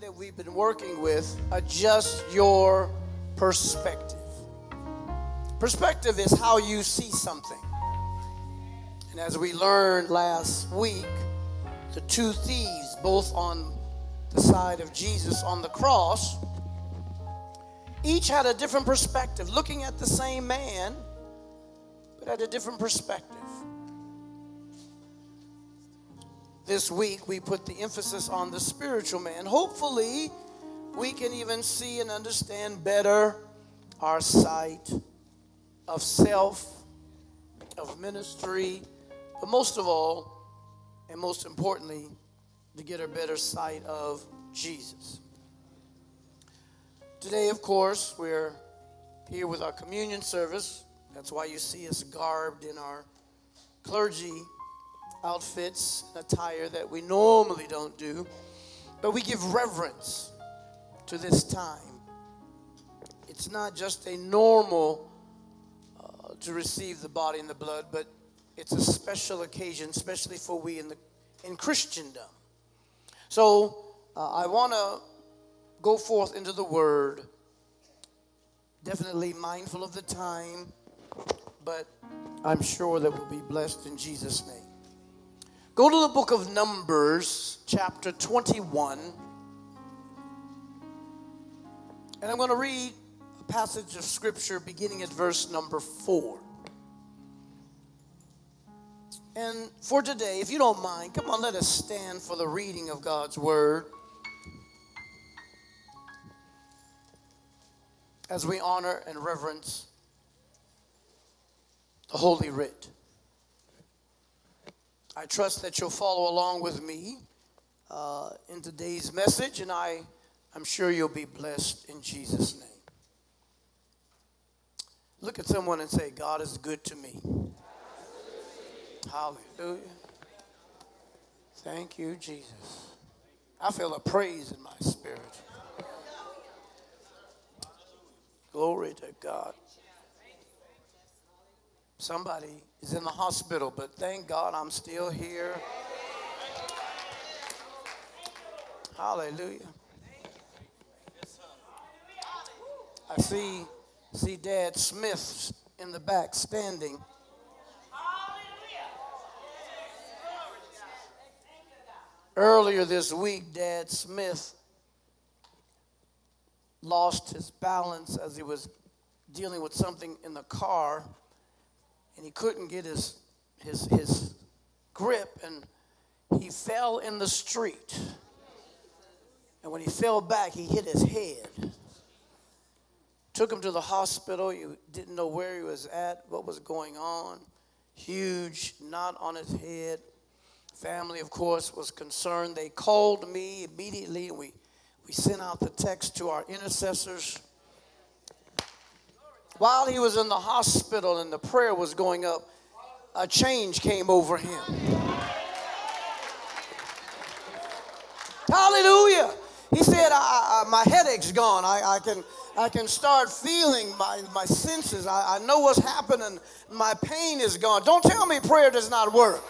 that we've been working with adjust your perspective. Perspective is how you see something. And as we learned last week, the two thieves, both on the side of Jesus on the cross, each had a different perspective, looking at the same man, but at a different perspective. This week, we put the emphasis on the spiritual man. Hopefully, we can even see and understand better our sight of self, of ministry, but most of all, and most importantly, to get a better sight of Jesus. Today, of course, we're here with our communion service. That's why you see us garbed in our clergy outfits, and attire that we normally don't do. But we give reverence to this time. It's not just a normal uh, to receive the body and the blood, but it's a special occasion, especially for we in the in Christendom. So uh, I want to go forth into the Word. Definitely mindful of the time, but I'm sure that we'll be blessed in Jesus' name. Go to the book of Numbers, chapter 21. And I'm going to read a passage of scripture beginning at verse number 4. And for today, if you don't mind, come on, let us stand for the reading of God's word. As we honor and reverence the Holy Writ. I trust that you'll follow along with me uh, in today's message, and I, I'm sure you'll be blessed in Jesus' name. Look at someone and say, God is good to me. Hallelujah. Thank you, Jesus. I feel a praise in my spirit. Glory to God. Somebody is in the hospital, but thank God I'm still here. Hallelujah. I see see Dad Smith in the back standing. Earlier this week, Dad Smith lost his balance as he was dealing with something in the car and he couldn't get his, his, his grip and he fell in the street. And when he fell back, he hit his head. Took him to the hospital. You didn't know where he was at, what was going on. Huge knot on his head. Family, of course, was concerned. They called me immediately, and we, we sent out the text to our intercessors. While he was in the hospital and the prayer was going up, a change came over him. Hallelujah. He said, I, I, My headache's gone. I, I, can, I can start feeling my, my senses. I, I know what's happening. My pain is gone. Don't tell me prayer does not work.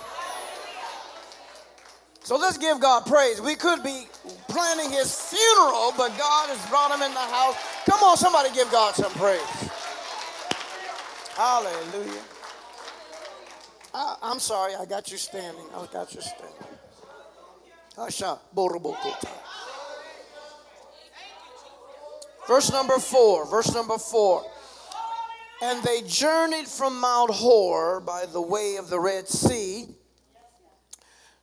So let's give God praise. We could be planning his funeral, but God has brought him in the house. Come on, somebody give God some praise. Hallelujah. I, am sorry, I got you standing. I got you standing. Verse number four. Verse number four. And they journeyed from Mount Hor by the way of the Red Sea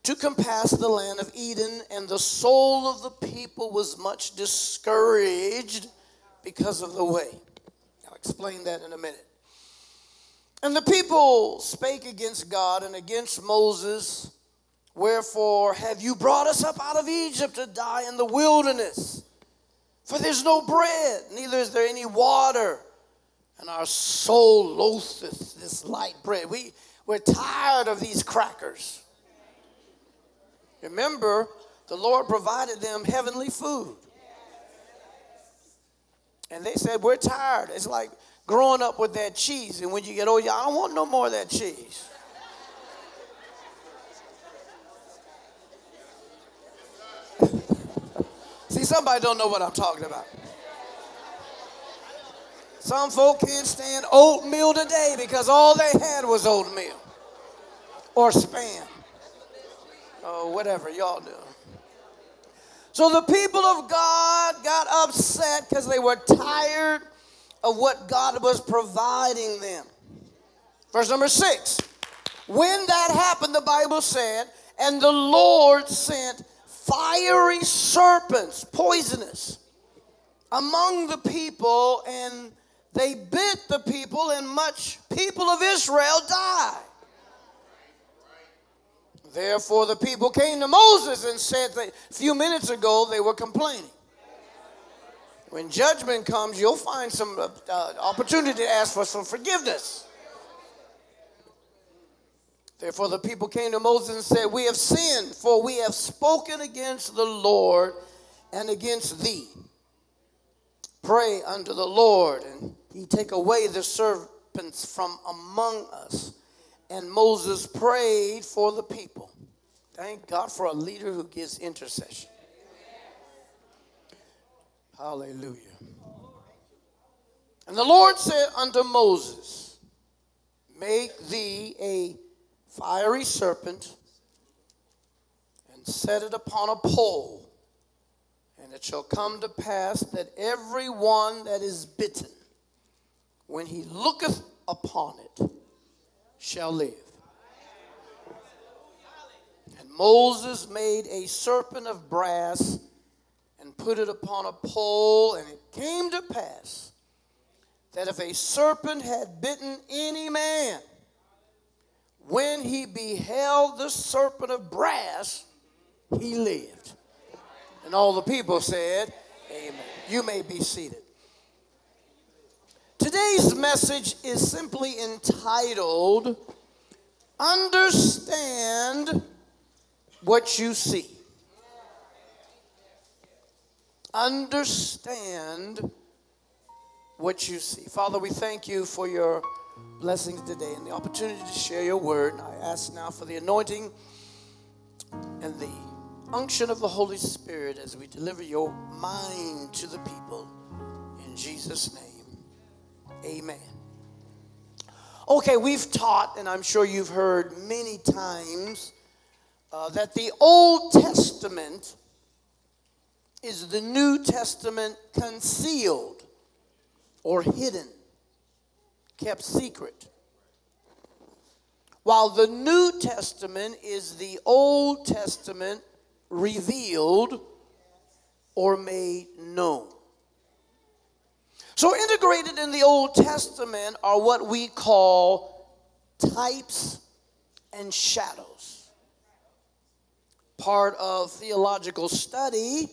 to compass the land of Edom, and the soul of the people was much discouraged because of the way. I'll explain that in a minute. And the people spake against God and against Moses. Wherefore have you brought us up out of Egypt to die in the wilderness? For there's no bread, neither is there any water. And our soul loatheth this light bread. We, we're tired of these crackers. Remember, the Lord provided them heavenly food. And they said, We're tired. It's like growing up with that cheese. And when you get older, I don't want no more of that cheese. See, somebody don't know what I'm talking about. Some folk can't stand oatmeal today because all they had was oatmeal or spam or whatever y'all do. So the people of God got upset because they were tired of what God was providing them. Verse number six. When that happened, the Bible said, and the Lord sent fiery serpents, poisonous, among the people, and they bit the people, and much people of Israel died. Therefore, the people came to Moses and said that a few minutes ago they were complaining. When judgment comes, you'll find some uh, uh opportunity to ask for some forgiveness. Therefore, the people came to Moses and said, We have sinned, for we have spoken against the Lord and against thee. Pray unto the Lord, and he take away the serpents from among us. And Moses prayed for the people. Thank God for a leader who gives intercession. Hallelujah. And the Lord said unto Moses, Make thee a fiery serpent and set it upon a pole. And it shall come to pass that every one that is bitten, when he looketh upon it, shall live. And Moses made a serpent of brass and put it upon a pole, and it came to pass that if a serpent had bitten any man, when he beheld the serpent of brass, he lived. And all the people said, Amen. You may be seated. Today's message is simply entitled, Understand What You See. Understand what you see. Father, we thank you for your blessings today and the opportunity to share your word. I ask now for the anointing and the unction of the Holy Spirit as we deliver your mind to the people. In Jesus' name, amen. Okay, we've taught, and I'm sure you've heard many times, uh, that the Old Testament is the New Testament concealed or hidden kept secret. While the New Testament is the Old Testament revealed or made known. So, integrated in the Old Testament are what we call types and shadows. Part of theological study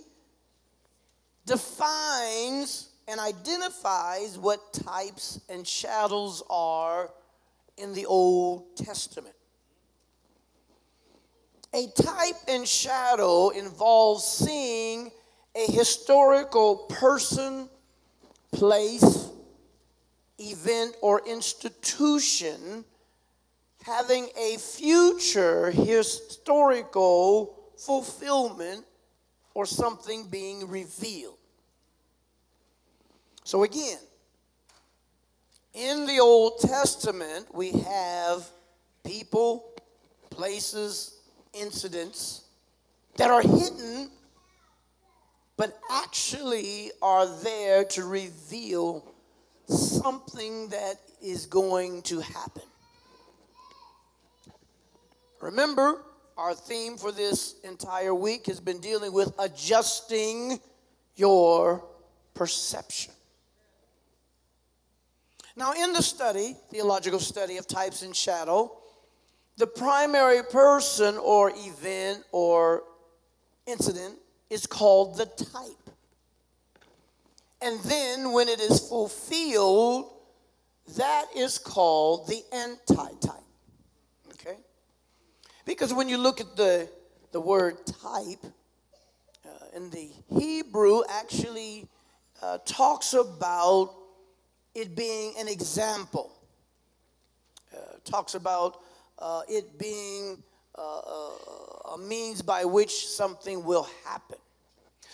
defines and identifies what types and shadows are in the Old Testament. A type and shadow involves seeing a historical person, place, event, or institution having a future historical fulfillment or something being revealed. So, again, in the Old Testament, we have people, places, incidents that are hidden, but actually are there to reveal something that is going to happen. Remember, our theme for this entire week has been dealing with adjusting your perception. Now, in the study, theological study of types and shadow, the primary person or event or incident is called the type. And then when it is fulfilled, that is called the antitype. Because when you look at the, the word type uh, in the Hebrew, actually uh, talks about it being an example. Uh, talks about uh, it being uh, uh, a means by which something will happen.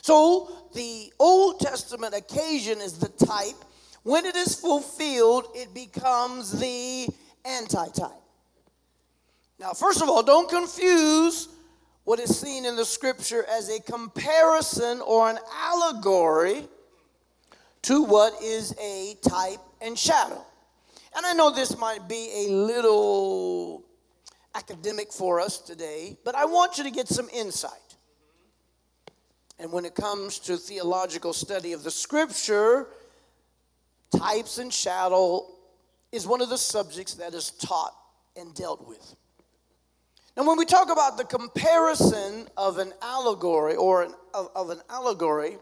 So the Old Testament occasion is the type. When it is fulfilled, it becomes the anti-type. Now, first of all, don't confuse what is seen in the scripture as a comparison or an allegory to what is a type and shadow. And I know this might be a little academic for us today, but I want you to get some insight. And when it comes to theological study of the scripture, types and shadow is one of the subjects that is taught and dealt with. Now, when we talk about the comparison of an allegory or an, of, of an allegory,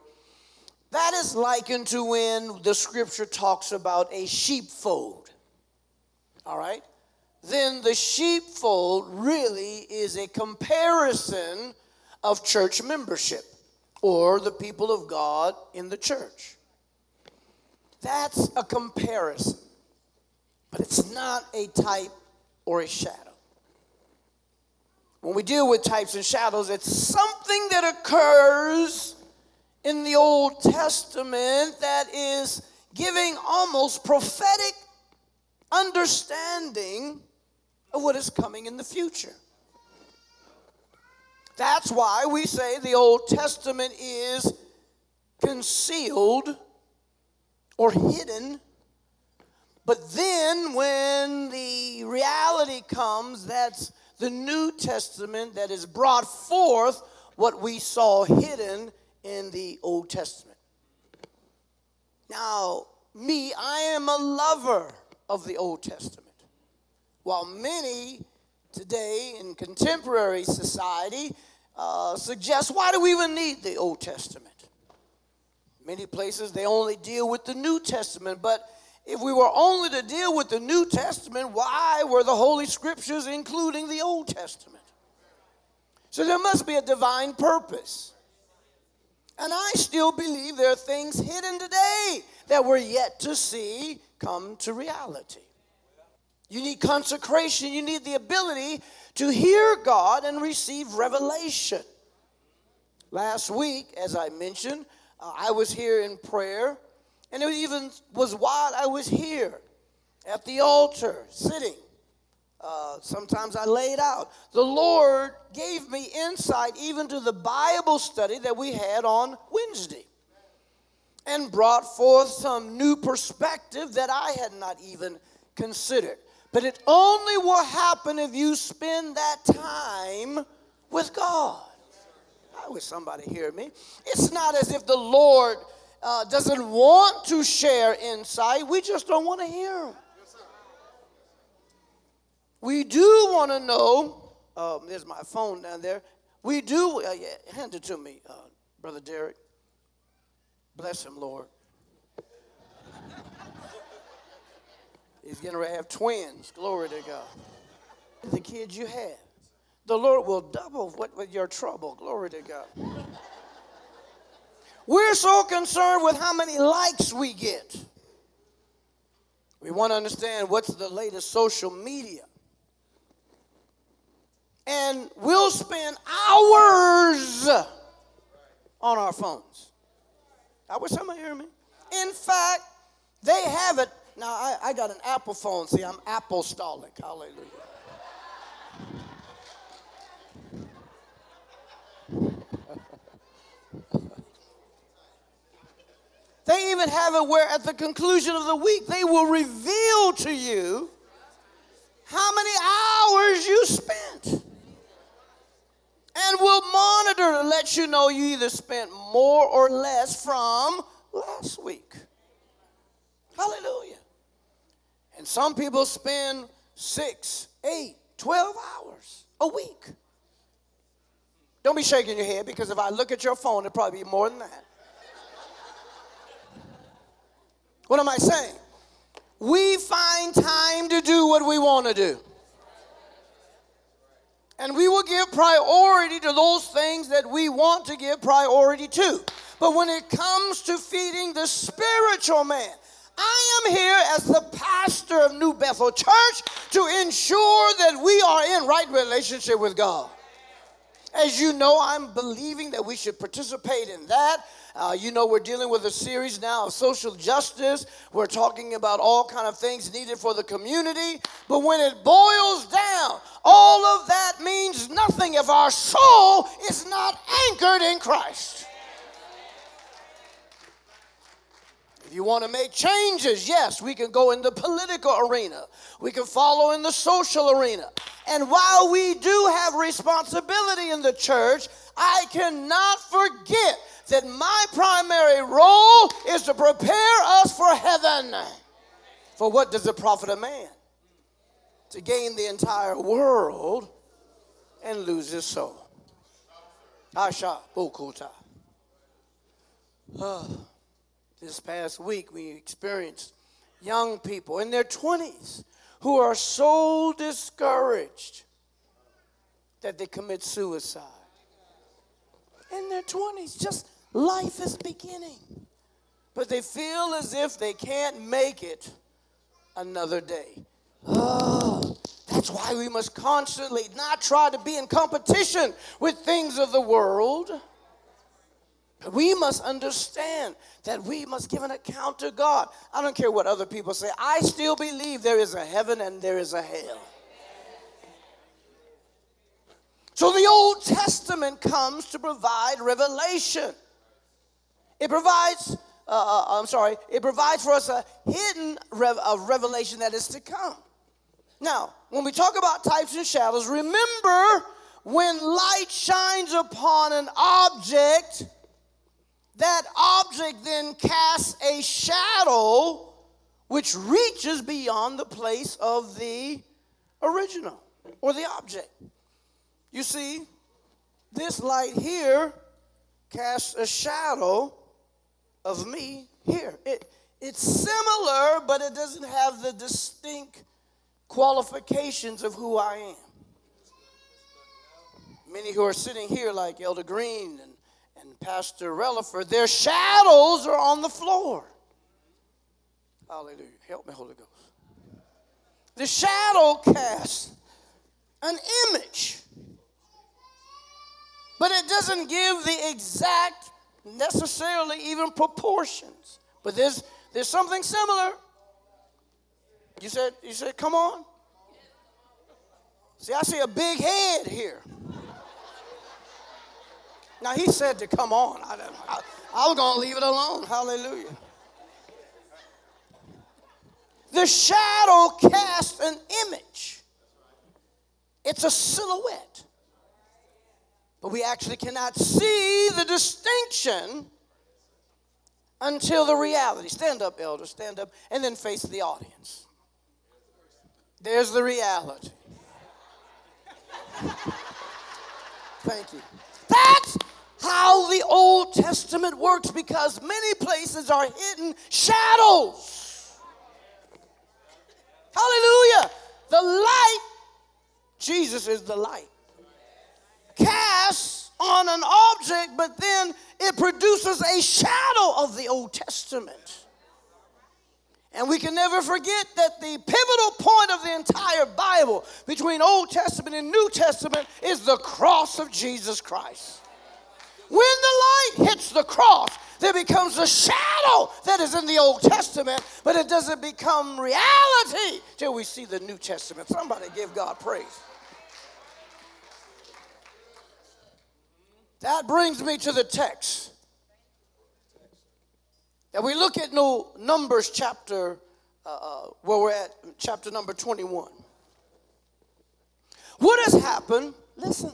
that is likened to when the scripture talks about a sheepfold. All right? Then the sheepfold really is a comparison of church membership or the people of God in the church. That's a comparison, but it's not a type or a shadow. When we deal with types and shadows, it's something that occurs in the Old Testament that is giving almost prophetic understanding of what is coming in the future. That's why we say the Old Testament is concealed or hidden. But then when the reality comes, that's the New Testament that has brought forth what we saw hidden in the Old Testament. Now, me, I am a lover of the Old Testament. While many today in contemporary society uh, suggest, why do we even need the Old Testament? Many places they only deal with the New Testament, but if we were only to deal with the New Testament, why were the Holy Scriptures including the Old Testament? So there must be a divine purpose. And I still believe there are things hidden today that we're yet to see come to reality. You need consecration, you need the ability to hear God and receive revelation. Last week, as I mentioned, uh, I was here in prayer and it even was while I was here at the altar sitting. Uh, sometimes I laid out. The Lord gave me insight even to the Bible study that we had on Wednesday and brought forth some new perspective that I had not even considered. But it only will happen if you spend that time with God. I wish somebody hear me. It's not as if the Lord uh, doesn't want to share insight, we just don't want to hear We do want to know. Um, there's my phone down there. We do. Uh, yeah, hand it to me, uh, Brother Derek. Bless him, Lord. He's going to have twins. Glory to God. The kids you have. The Lord will double what with your trouble. Glory to God. We're so concerned with how many likes we get. We want to understand what's the latest social media. And we'll spend hours on our phones. I wish somebody hear me. In fact, they have it. Now, I, I got an Apple phone. See, I'm apostolic. Hallelujah. They even have it where at the conclusion of the week, they will reveal to you how many hours you spent. And will monitor to let you know you either spent more or less from last week. Hallelujah. And some people spend six, eight, twelve hours a week. Don't be shaking your head because if I look at your phone, it'll probably be more than that. What am I saying? We find time to do what we want to do. And we will give priority to those things that we want to give priority to. But when it comes to feeding the spiritual man, I am here as the pastor of New Bethel Church to ensure that we are in right relationship with God. As you know, I'm believing that we should participate in that. Uh, you know, we're dealing with a series now of social justice. We're talking about all kind of things needed for the community. But when it boils down, all of that means nothing if our soul is not anchored in Christ. If you want to make changes, yes, we can go in the political arena. We can follow in the social arena. And while we do have responsibility in the church, I cannot forget that my primary role is to prepare us for heaven. For what does it profit a man? To gain the entire world and lose his soul. Asha Bukuta. Ah. This past week, we experienced young people in their 20s who are so discouraged that they commit suicide. In their 20s, just life is beginning. But they feel as if they can't make it another day. Oh, that's why we must constantly not try to be in competition with things of the world we must understand that we must give an account to God. I don't care what other people say. I still believe there is a heaven and there is a hell. So the Old Testament comes to provide revelation. It provides, uh, uh I'm sorry, it provides for us a hidden rev- a revelation that is to come. Now, when we talk about types and shadows, remember when light shines upon an object, that object then casts a shadow which reaches beyond the place of the original or the object. You see, this light here casts a shadow of me here. It, it's similar, but it doesn't have the distinct qualifications of who I am. Many who are sitting here, like Elder Green and and Pastor Relaford, their shadows are on the floor. Hallelujah. Help me, Holy Ghost. The shadow casts an image, but it doesn't give the exact, necessarily even proportions. But there's there's something similar. You said, you said, come on. See, I see a big head here. Now he said to come on. I, I, I was going to leave it alone. Hallelujah. The shadow casts an image. It's a silhouette. But we actually cannot see the distinction until the reality. Stand up, elder, stand up, and then face the audience. There's the reality. Thank you. That's how the Old Testament works because many places are hidden shadows. Hallelujah. The light, Jesus is the light, casts on an object, but then it produces a shadow of the Old Testament. And we can never forget that the pivotal point of the entire Bible between Old Testament and New Testament is the cross of Jesus Christ. When the light hits the cross, there becomes a shadow that is in the Old Testament, but it doesn't become reality till we see the New Testament. Somebody give God praise. That brings me to the text. And we look at no Numbers chapter, uh, uh where we're at, chapter number 21. What has happened? Listen.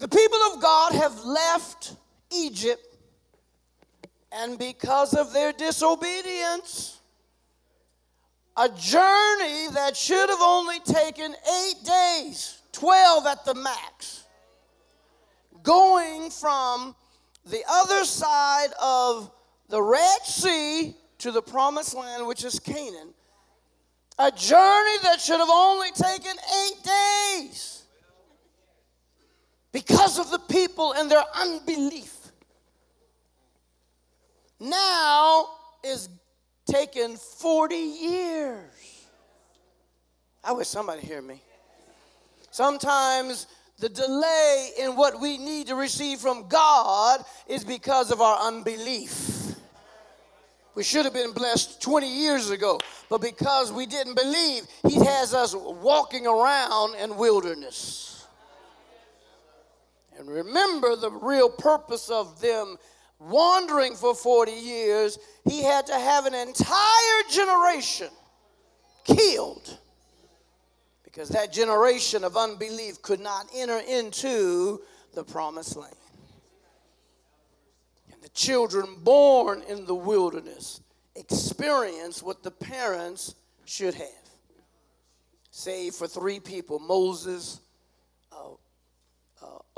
The people of God have left Egypt, and because of their disobedience, a journey that should have only taken eight days, 12 at the max, going from the other side of the Red Sea to the promised land, which is Canaan, a journey that should have only taken eight days because of the people and their unbelief. Now is taken 40 years. I wish somebody hear me. Sometimes the delay in what we need to receive from God is because of our unbelief. We should have been blessed 20 years ago, but because we didn't believe, He has us walking around in wilderness. And remember the real purpose of them wandering for 40 years, He had to have an entire generation killed because that generation of unbelief could not enter into the promised land And the children born in the wilderness experience what the parents should have. Save for three people Moses, uh,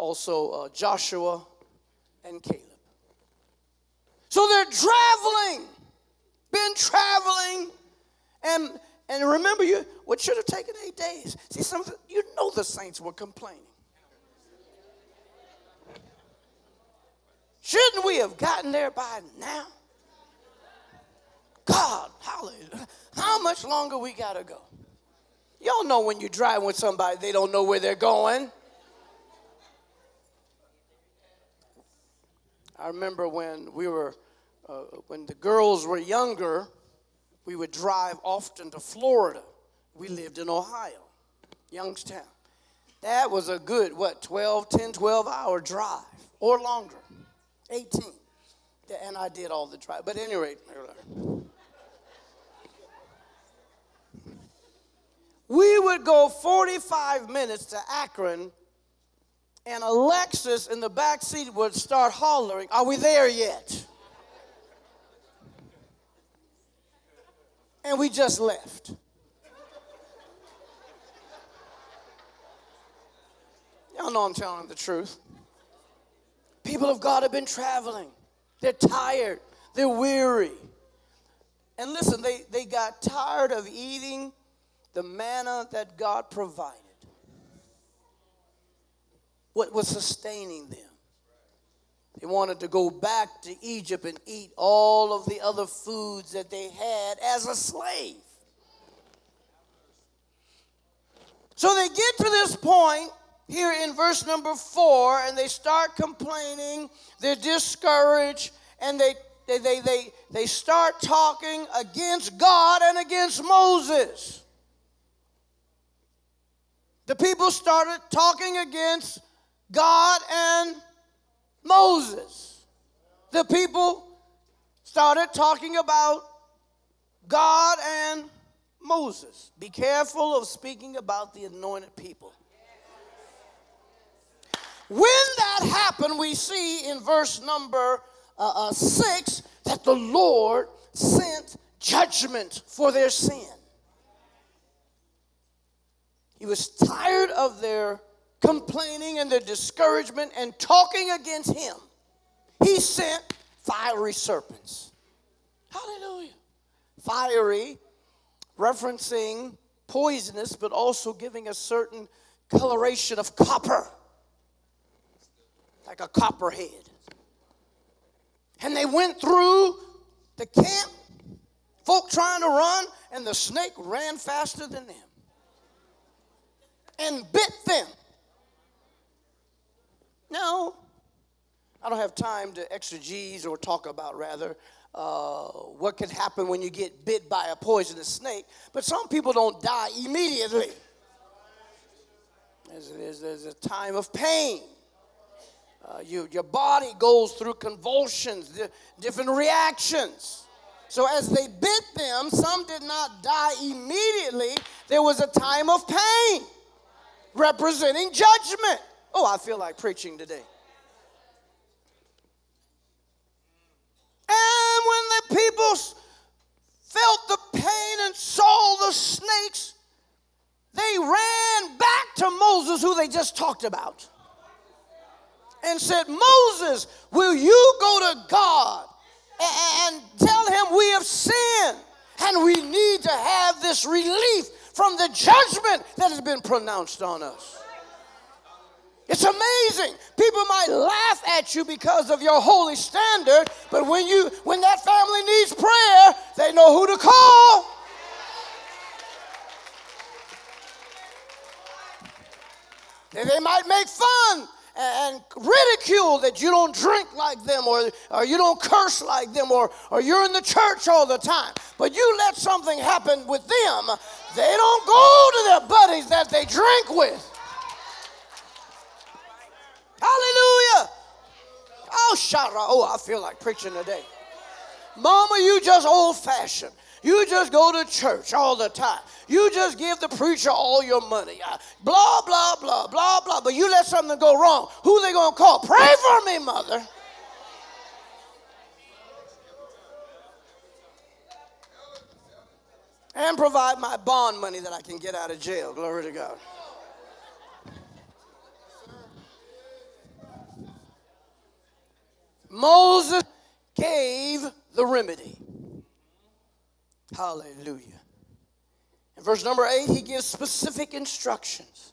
also uh, Joshua, and Caleb. So they're traveling, been traveling, and and remember you what should have taken eight days. See, some you know the saints were complaining. Shouldn't we have gotten there by now? God, hallelujah. How much longer we got to go? Y'all know when you drive with somebody, they don't know where they're going. I remember when we were, uh, when the girls were younger, we would drive often to Florida. We lived in Ohio, Youngstown. That was a good, what, 12, 10, 12 hour drive or longer. 18. And I did all the drive. But at any rate, we would go 45 minutes to Akron, and Alexis in the back seat would start hollering, Are we there yet? And we just left. Y'all know I'm telling the truth. People of God have been traveling. They're tired. They're weary. And listen, they, they got tired of eating the manna that God provided. What was sustaining them? They wanted to go back to Egypt and eat all of the other foods that they had as a slave. So they get to this point here in verse number four, and they start complaining, they're discouraged, and they they, they, they, they start talking against God and against Moses. The people started talking against God and Moses. The people started talking about God and Moses. Be careful of speaking about the anointed people. When that happened, we see in verse number uh, uh, six that the Lord sent judgment for their sin. He was tired of their complaining and their discouragement and talking against him. He sent fiery serpents. Hallelujah. Fiery, referencing poisonous, but also giving a certain coloration of copper like a copperhead. And they went through the camp, folk trying to run, and the snake ran faster than them and bit them. Now, I don't have time to exegese or talk about, rather, uh, what could happen when you get bit by a poisonous snake, but some people don't die immediately. There's, there's, a time of pain. Uh, you, your body goes through convulsions, different reactions. So, as they bit them, some did not die immediately. There was a time of pain representing judgment. Oh, I feel like preaching today. And when the people felt the pain and saw the snakes, they ran back to Moses, who they just talked about and said, Moses, will you go to God and tell him we have sinned and we need to have this relief from the judgment that has been pronounced on us? It's amazing. People might laugh at you because of your holy standard, but when you when that family needs prayer, they know who to call. They might make fun and ridicule that you don't drink like them or, or you don't curse like them or, or you're in the church all the time. But you let something happen with them, they don't go to their buddies that they drink with. Hallelujah. Oh, shout Oh, I feel like preaching today. Mama, you just old fashioned. You just go to church all the time. You just give the preacher all your money. Uh, blah, blah, blah, blah, blah. But you let something go wrong. Who they going to call? Pray for me, mother. And provide my bond money that I can get out of jail. Glory to God. Moses gave the remedy. Hallelujah. In verse number eight, he gives specific instructions.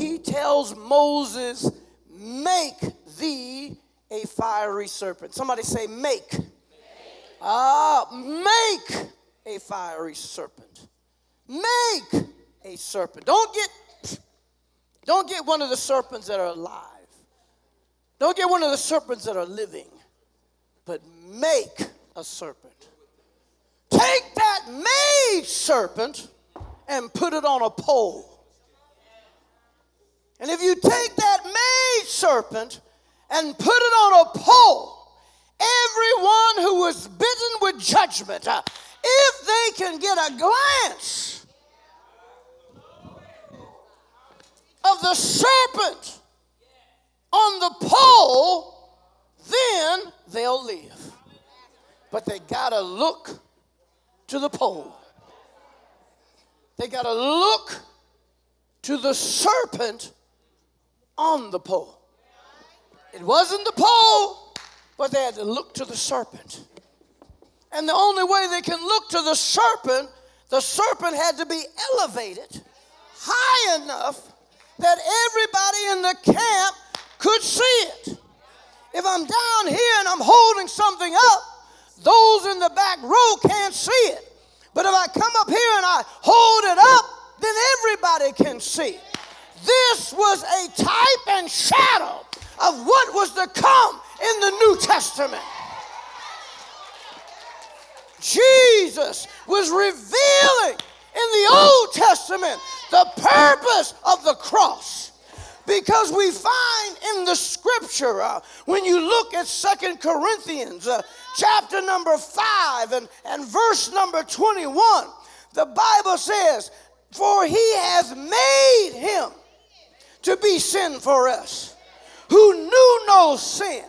He tells Moses, Make thee a fiery serpent. Somebody say, Make. Ah, make a fiery serpent. Make a serpent. Don't get don't get one of the serpents that are alive. Don't get one of the serpents that are living, but make a serpent. Take that made serpent and put it on a pole. And if you take that made serpent and put it on a pole, everyone who was bitten with judgment, uh, if they can get a glance of the serpent on the pole, then they'll live. But they got to look to the pole. They got to look to the serpent on the pole. It wasn't the pole, but they had to look to the serpent. And the only way they can look to the serpent, the serpent had to be elevated high enough that everybody in the camp could see it. If I'm down here and I'm holding something up, those in the back row can't see it. But if I come up here and I hold it up, then everybody can see. This was a type and shadow of what was to come in the New Testament. Jesus was revealing in the Old Testament the purpose of the cross. Because we find in the scripture, uh, when you look at Second Corinthians uh, chapter number 5 and, and verse number 21, the Bible says, For he has made him to be sin for us, who knew no sin,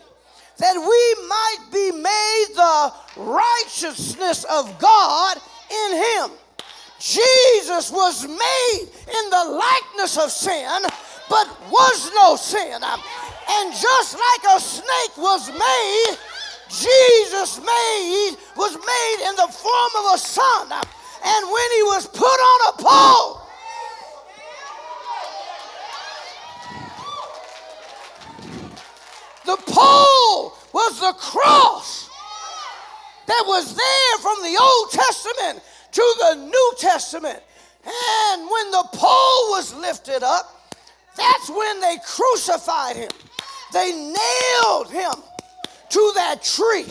that we might be made the righteousness of God in him. Jesus was made in the likeness of sin but was no sin. And just like a snake was made, Jesus made was made in the form of a son. And when he was put on a pole, the pole was the cross that was there from the Old Testament to the New Testament. And when the pole was lifted up, that's when they crucified him. They nailed him to that tree,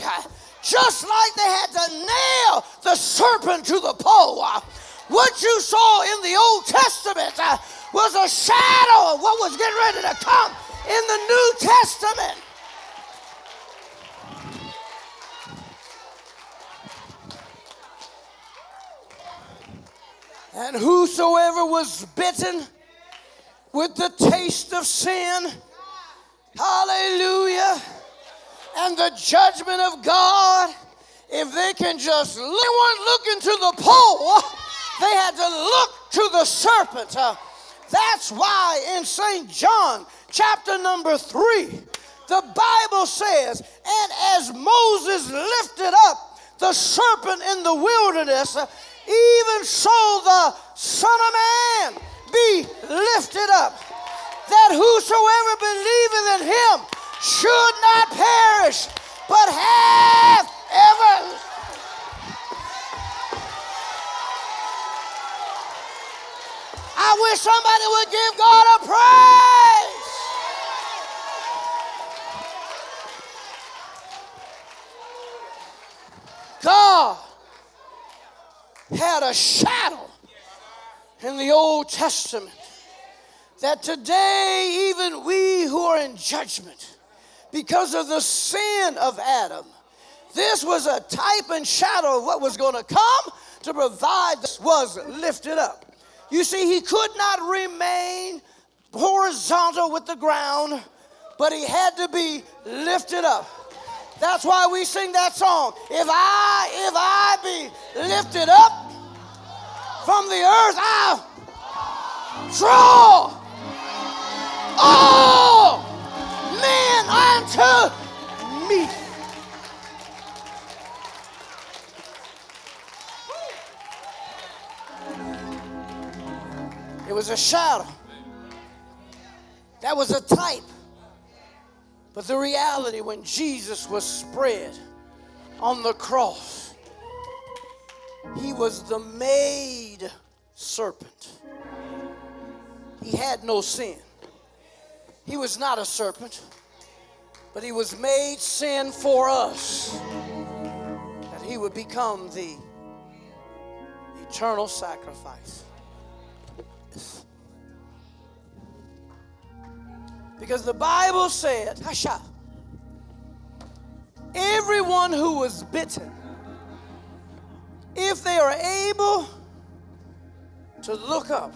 just like they had to nail the serpent to the pole. What you saw in the Old Testament was a shadow of what was getting ready to come in the New Testament. And whosoever was bitten with the taste of sin. Hallelujah. And the judgment of God. If they can just, they weren't looking to the pole, they had to look to the serpent. Uh, that's why in St. John, chapter number three, the Bible says, and as Moses lifted up the serpent in the wilderness, even so the Son of Man Whosoever believeth in him should not perish, but have ever. I wish somebody would give God a praise. God had a shadow in the Old Testament that today, even we who are in judgment, because of the sin of Adam, this was a type and shadow of what was going to come to provide this was lifted up. You see, he could not remain horizontal with the ground, but he had to be lifted up. That's why we sing that song. If I, if I be lifted up from the earth, I'll draw all men unto me. It was a shadow. That was a type. But the reality when Jesus was spread on the cross, he was the made serpent. He had no sin. He was not a serpent, but he was made sin for us that he would become the eternal sacrifice. Because the Bible said, Hasha, everyone who was bitten, if they are able to look up,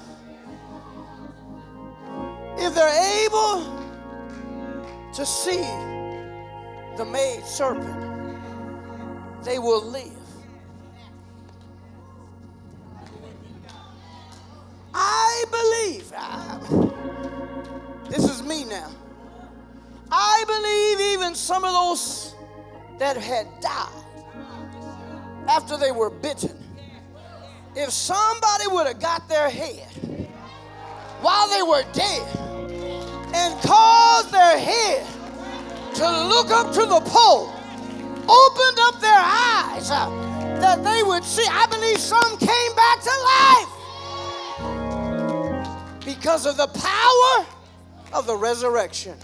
if they're able to see the made serpent, they will live. I believe. I, this is me now. I believe even some of those that had died after they were bitten, if somebody would have got their head while they were dead and caused their head to look up to the pole, opened up their eyes uh, that they would see, I believe some came back to life because of the power of the resurrection.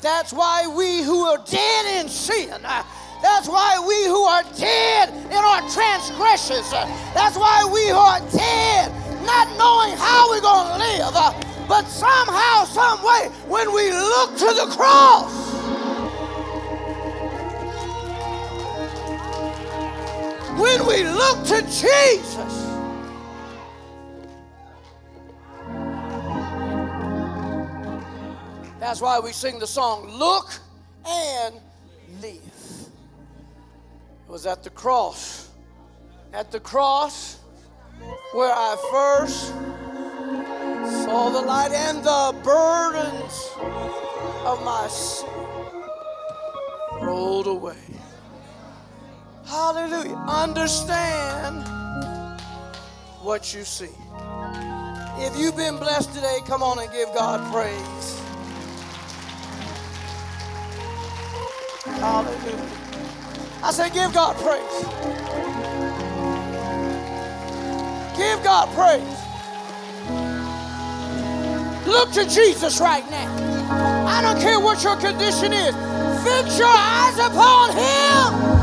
That's why we who are dead in sin, uh, that's why we who are dead in our transgressions, uh, that's why we who are dead not knowing how we're going to live, uh, but somehow, some way, when we look to the cross, when we look to Jesus, That's why we sing the song, Look and Live. It was at the cross. At the cross where I first saw the light and the burdens of my sin rolled away. Hallelujah. Understand what you see. If you've been blessed today, come on and give God praise. Hallelujah. I say, give God praise. Give God praise. Look to Jesus right now. I don't care what your condition is. Fix your eyes upon Him.